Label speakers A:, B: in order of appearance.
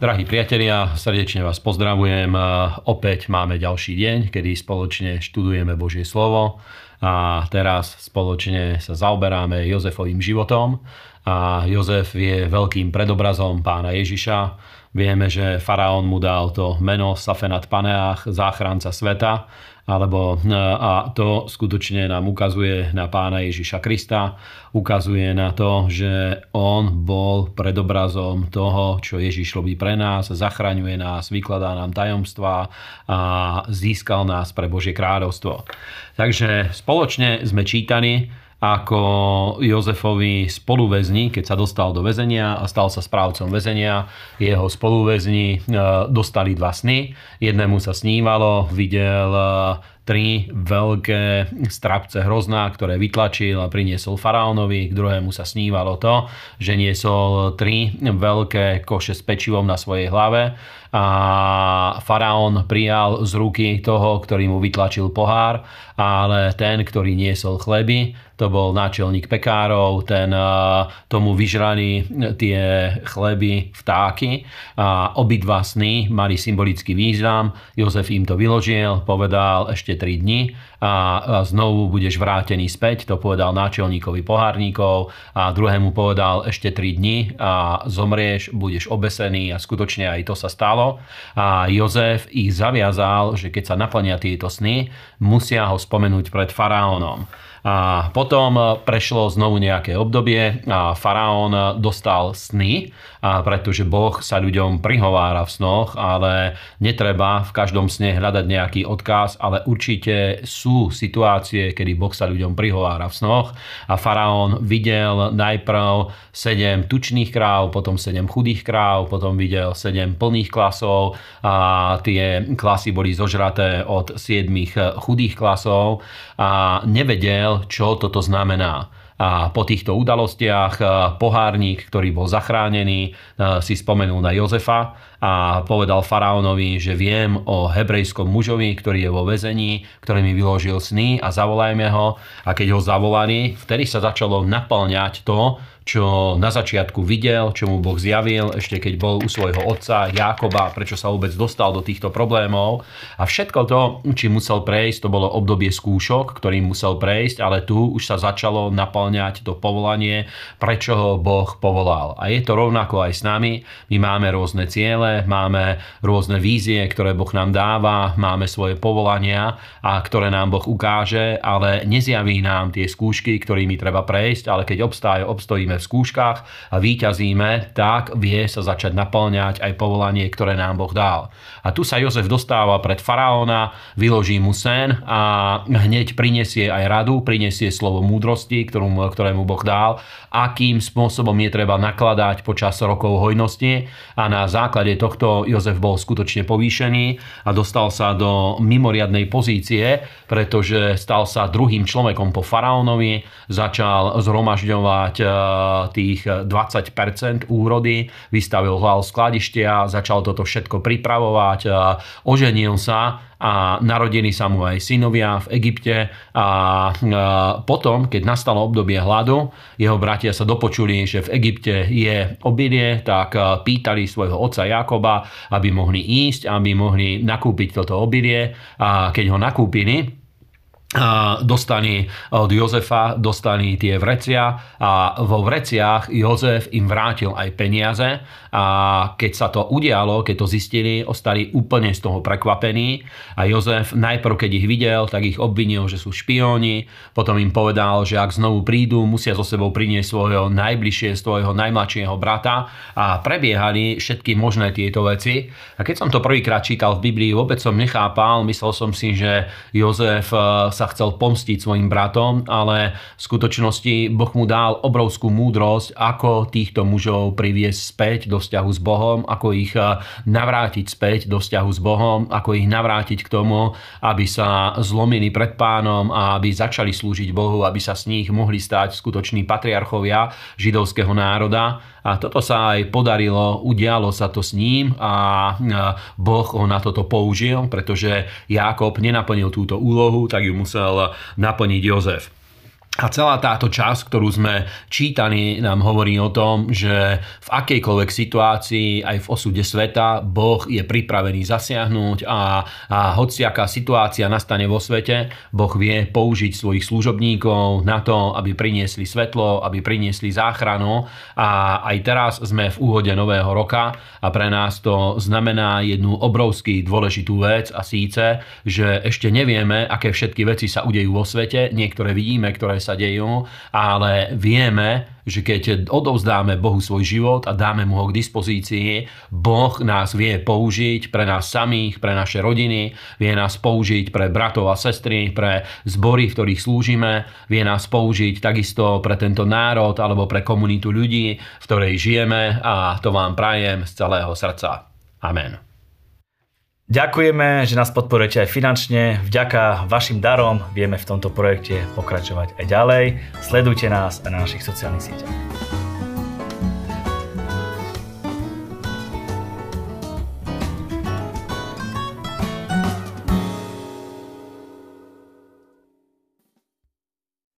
A: Drahí priatelia, srdečne vás pozdravujem. Opäť máme ďalší deň, kedy spoločne študujeme Božie slovo a teraz spoločne sa zaoberáme Jozefovým životom. A Jozef je veľkým predobrazom pána Ježiša. Vieme, že faraón mu dal to meno Safenat Paneach, záchranca sveta alebo, e, a to skutočne nám ukazuje na pána Ježiša Krista, ukazuje na to, že on bol predobrazom toho, čo Ježiš robí pre nás, zachraňuje nás, vykladá nám tajomstvá a získal nás pre Božie kráľovstvo. Takže spoločne sme čítani ako Jozefovi spoluväzni, keď sa dostal do väzenia a stal sa správcom väzenia. Jeho spoluväzni e, dostali dva sny. Jednému sa snívalo, videl e, tri veľké strapce hrozná, ktoré vytlačil a priniesol faraónovi. K druhému sa snívalo to, že niesol tri veľké koše s pečivom na svojej hlave a faraón prijal z ruky toho, ktorý mu vytlačil pohár, ale ten, ktorý niesol chleby, to bol náčelník pekárov, ten tomu vyžrali tie chleby vtáky a obidva sny mali symbolický význam. Jozef im to vyložil, povedal ešte 3 dni a znovu budeš vrátený späť, to povedal náčelníkovi pohárníkov a druhému povedal ešte 3 dni a zomrieš, budeš obesený a skutočne aj to sa stalo. A Jozef ich zaviazal, že keď sa naplnia tieto sny, musia ho spomenúť pred faraónom. A potom prešlo znovu nejaké obdobie a faraón dostal sny, a pretože Boh sa ľuďom prihovára v snoch, ale netreba v každom sne hľadať nejaký odkaz, ale určite sú situácie, kedy Boh sa ľuďom prihovára v snoch. A faraón videl najprv 7 tučných kráv, potom 7 chudých kráv, potom videl 7 plných klasov a tie klasy boli zožraté od 7 chudých klasov a nevedel, nevedel, čo toto znamená. A po týchto udalostiach pohárnik, ktorý bol zachránený, si spomenul na Jozefa a povedal faraónovi, že viem o hebrejskom mužovi, ktorý je vo väzení, ktorý mi vyložil sny a zavolajme ho. A keď ho zavolali, vtedy sa začalo naplňať to, čo na začiatku videl, čo mu Boh zjavil, ešte keď bol u svojho otca Jákoba, prečo sa vôbec dostal do týchto problémov. A všetko to, či musel prejsť, to bolo obdobie skúšok, ktorým musel prejsť, ale tu už sa začalo naplňať to povolanie, prečo ho Boh povolal. A je to rovnako aj s nami. My máme rôzne ciele, máme rôzne vízie, ktoré Boh nám dáva, máme svoje povolania a ktoré nám Boh ukáže, ale nezjaví nám tie skúšky, ktorými treba prejsť, ale keď obstáje, obstojíme v skúškach a výťazíme, tak vie sa začať naplňať aj povolanie, ktoré nám Boh dal. A tu sa Jozef dostáva pred faraóna, vyloží mu sen a hneď prinesie aj radu, prinesie slovo múdrosti, ktorú, ktorému Boh dal, akým spôsobom je treba nakladať počas rokov hojnosti a na základe tohto Jozef bol skutočne povýšený a dostal sa do mimoriadnej pozície, pretože stal sa druhým človekom po faraónovi, začal zhromažďovať tých 20% úrody, vystavil hľal skladištia, začal toto všetko pripravovať, oženil sa a narodili sa mu aj synovia v Egypte. A potom, keď nastalo obdobie hladu, jeho bratia sa dopočuli, že v Egypte je obilie, tak pýtali svojho otca Jakoba, aby mohli ísť, aby mohli nakúpiť toto obilie. A keď ho nakúpili, dostali od Jozefa, dostali tie vrecia a vo vreciach Jozef im vrátil aj peniaze a keď sa to udialo, keď to zistili, ostali úplne z toho prekvapení a Jozef najprv, keď ich videl, tak ich obvinil, že sú špióni, potom im povedal, že ak znovu prídu, musia so sebou priniesť svojho najbližšie, svojho najmladšieho brata a prebiehali všetky možné tieto veci. A keď som to prvýkrát čítal v Biblii, vôbec som nechápal, myslel som si, že Jozef eh, sa chcel pomstiť svojim bratom, ale v skutočnosti Boh mu dal obrovskú múdrosť, ako týchto mužov priviesť späť do vzťahu s Bohom, ako ich eh, navrátiť späť do vzťahu s Bohom, ako ich navrátiť k tomu, aby sa zlomili pred pánom a aby začali slúžiť Bohu, aby sa s nich mohli stať skutoční patriarchovia židovského národa. A toto sa aj podarilo, udialo sa to s ním a eh, Boh ho na toto použil, pretože Jákob nenaplnil túto úlohu, tak ju musel naplniť Jozef. A celá táto časť, ktorú sme čítali, nám hovorí o tom, že v akejkoľvek situácii, aj v osude sveta, Boh je pripravený zasiahnuť a, a hociaká situácia nastane vo svete, Boh vie použiť svojich služobníkov na to, aby priniesli svetlo, aby priniesli záchranu. A aj teraz sme v úhode nového roka a pre nás to znamená jednu obrovský dôležitú vec a síce, že ešte nevieme, aké všetky veci sa udejú vo svete. Niektoré vidíme, ktoré sa dejú, ale vieme, že keď odovzdáme Bohu svoj život a dáme mu ho k dispozícii, Boh nás vie použiť pre nás samých, pre naše rodiny, vie nás použiť pre bratov a sestry, pre zbory, v ktorých slúžime, vie nás použiť takisto pre tento národ alebo pre komunitu ľudí, v ktorej žijeme a to vám prajem z celého srdca. Amen.
B: Ďakujeme, že nás podporujete aj finančne. Vďaka vašim darom vieme v tomto projekte pokračovať aj ďalej. Sledujte nás aj na našich sociálnych sieťach.